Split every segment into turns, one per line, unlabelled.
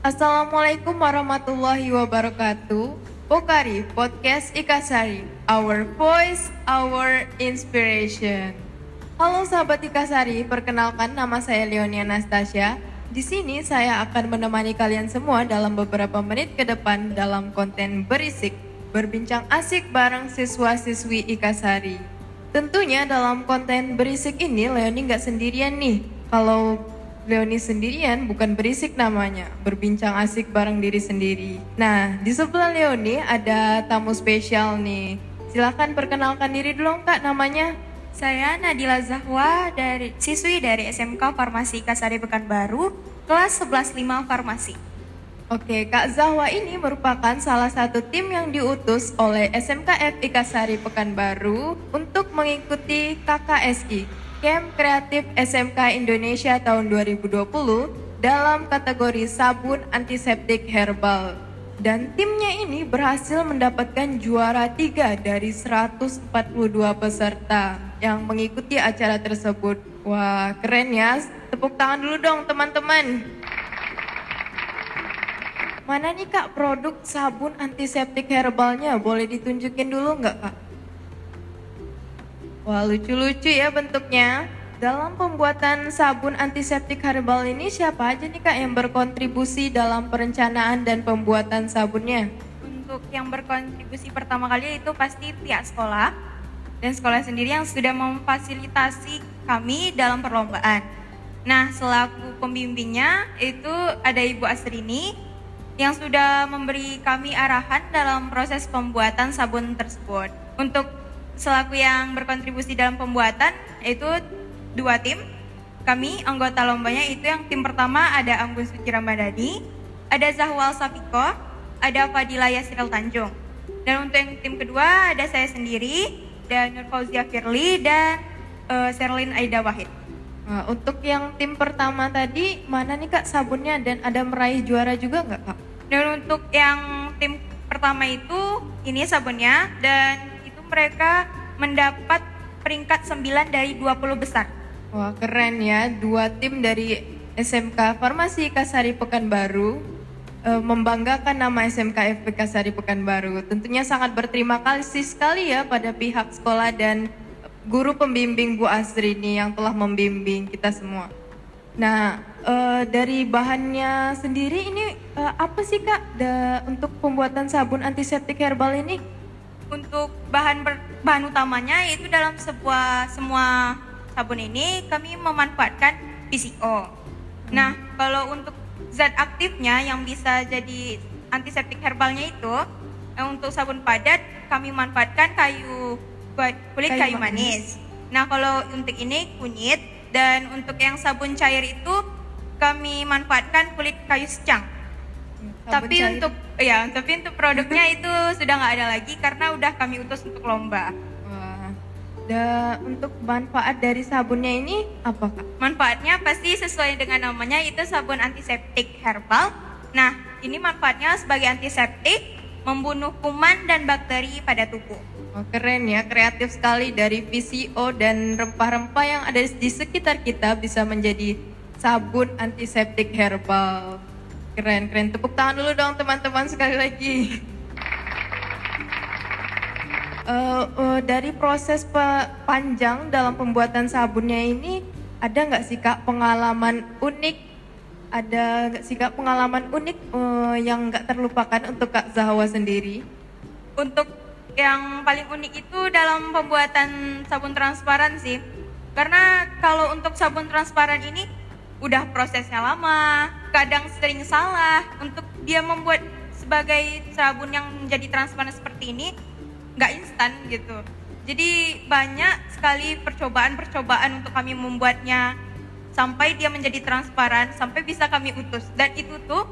Assalamualaikum warahmatullahi wabarakatuh. Pokari Podcast Ikasari, our voice, our inspiration. Halo sahabat Ikasari, perkenalkan nama saya Leonia Anastasia. Di sini saya akan menemani kalian semua dalam beberapa menit ke depan dalam konten berisik, berbincang asik bareng siswa-siswi Ikasari. Tentunya dalam konten berisik ini Leoni nggak sendirian nih. Kalau Leoni sendirian bukan berisik namanya, berbincang asik bareng diri sendiri. Nah, di sebelah Leoni ada tamu spesial nih. Silahkan perkenalkan diri dulu kak namanya.
Saya Nadila Zahwa dari siswi dari SMK Farmasi Kasari Pekanbaru, kelas 115 Farmasi.
Oke, Kak Zahwa ini merupakan salah satu tim yang diutus oleh SMK FI Kasari Pekanbaru untuk mengikuti KKSI, Camp Kreatif SMK Indonesia tahun 2020 dalam kategori sabun antiseptik herbal. Dan timnya ini berhasil mendapatkan juara 3 dari 142 peserta yang mengikuti acara tersebut. Wah, keren ya. Tepuk tangan dulu dong teman-teman. Mana nih kak produk sabun antiseptik herbalnya? Boleh ditunjukin dulu nggak kak? Wah lucu-lucu ya bentuknya. Dalam pembuatan sabun antiseptik herbal ini siapa aja nih kak yang berkontribusi dalam perencanaan dan pembuatan sabunnya?
Untuk yang berkontribusi pertama kali itu pasti pihak sekolah dan sekolah sendiri yang sudah memfasilitasi kami dalam perlombaan. Nah, selaku pembimbingnya itu ada Ibu Astrini yang sudah memberi kami arahan dalam proses pembuatan sabun tersebut. Untuk selaku yang berkontribusi dalam pembuatan itu dua tim. Kami anggota lombanya itu yang tim pertama ada Anggun Suci Ramadhani, ada Zahwal Safiko, ada Fadila Yasril Tanjung. Dan untuk yang tim kedua ada saya sendiri, dan Nur Fauzia Firly dan uh, Serlin Aida Wahid.
Nah, untuk yang tim pertama tadi mana nih kak sabunnya dan ada meraih juara juga nggak kak?
Dan untuk yang tim pertama itu ini sabunnya dan itu mereka mendapat peringkat 9 dari 20 besar.
Wah keren ya, dua tim dari SMK Farmasi Kasari Pekanbaru e, membanggakan nama SMK FP Kasari Pekanbaru. Tentunya sangat berterima kasih sekali ya pada pihak sekolah dan guru pembimbing Bu Asrini yang telah membimbing kita semua. Nah, e, dari bahannya sendiri ini e, apa sih kak da, untuk pembuatan sabun antiseptik herbal ini?
Untuk bahan ber, bahan utamanya itu dalam sebuah semua sabun ini kami memanfaatkan PCO. Nah, kalau untuk zat aktifnya yang bisa jadi antiseptik herbalnya itu eh, untuk sabun padat kami manfaatkan kayu kulit kayu,
Kayu
manis. Nah, kalau untuk ini kunyit dan untuk yang sabun cair itu kami manfaatkan kulit kayu secang.
Sabun
tapi
cair.
untuk ya, tapi untuk produknya itu sudah nggak ada lagi karena udah kami utus untuk lomba.
Wah, da, untuk manfaat dari sabunnya ini apa kak?
Manfaatnya pasti sesuai dengan namanya itu sabun antiseptik herbal. Nah, ini manfaatnya sebagai antiseptik, membunuh kuman dan bakteri pada tubuh.
Wah, keren ya, kreatif sekali dari VCO dan rempah-rempah yang ada di sekitar kita bisa menjadi sabun antiseptik herbal. Keren, keren. Tepuk tangan dulu dong teman-teman sekali lagi. Eh, eh, dari proses pe- panjang dalam pembuatan sabunnya ini ada nggak sih kak pengalaman unik? Ada nggak sih kak pengalaman unik eh, yang nggak terlupakan untuk kak Zahwa sendiri?
Untuk yang paling unik itu dalam pembuatan sabun transparan sih. Karena kalau untuk sabun transparan ini udah prosesnya lama, kadang sering salah. Untuk dia membuat sebagai sabun yang menjadi transparan seperti ini nggak instan gitu. Jadi banyak sekali percobaan-percobaan untuk kami membuatnya sampai dia menjadi transparan, sampai bisa kami utus. Dan itu tuh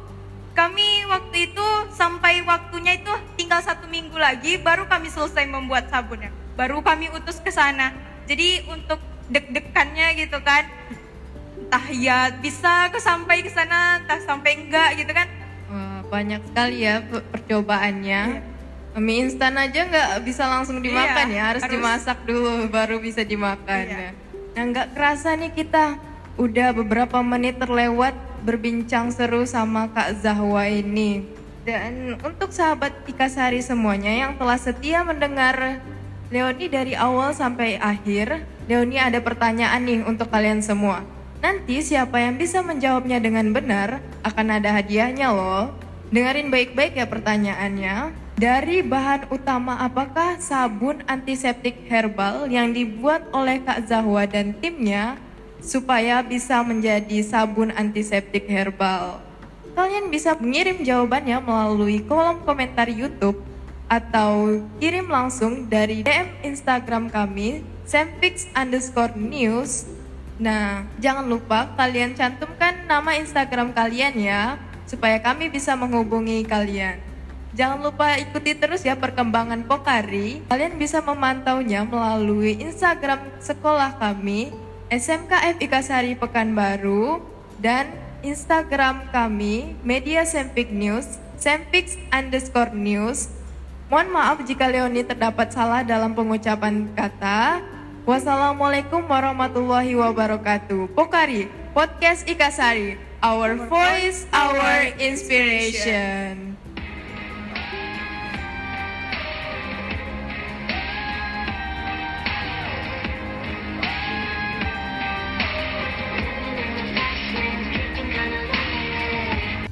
kami waktu itu sampai waktunya itu tinggal satu minggu lagi baru kami selesai membuat sabunnya. Baru kami utus ke sana. Jadi untuk deg-degannya gitu kan, entah ya bisa ke sampai ke sana, entah sampai enggak gitu kan.
Banyak sekali ya pe- percobaannya. Mie instan aja nggak bisa langsung dimakan
Iya,
ya, harus,
harus-
dimasak dulu baru bisa dimakan.
Iya.
Nah nggak kerasa nih kita udah beberapa menit terlewat berbincang seru sama Kak Zahwa ini. Dan untuk sahabat Ikasari semuanya yang telah setia mendengar Leoni dari awal sampai akhir, Leoni ada pertanyaan nih untuk kalian semua. Nanti siapa yang bisa menjawabnya dengan benar akan ada hadiahnya loh. Dengerin baik-baik ya pertanyaannya. Dari bahan utama apakah sabun antiseptik herbal yang dibuat oleh Kak Zahwa dan timnya supaya bisa menjadi sabun antiseptik herbal? Kalian bisa mengirim jawabannya melalui kolom komentar YouTube atau kirim langsung dari DM Instagram kami sempix underscore news. Nah, jangan lupa kalian cantumkan nama Instagram kalian ya, supaya kami bisa menghubungi kalian. Jangan lupa ikuti terus ya perkembangan Pokari. Kalian bisa memantaunya melalui Instagram sekolah kami, SMKF Ikasari Pekanbaru, dan Instagram kami, Media Sempik News, Sempix underscore news. Mohon maaf jika Leoni terdapat salah dalam pengucapan kata. Wassalamualaikum warahmatullahi wabarakatuh. Pokari, Podcast Ikasari, Our Voice, Our Inspiration.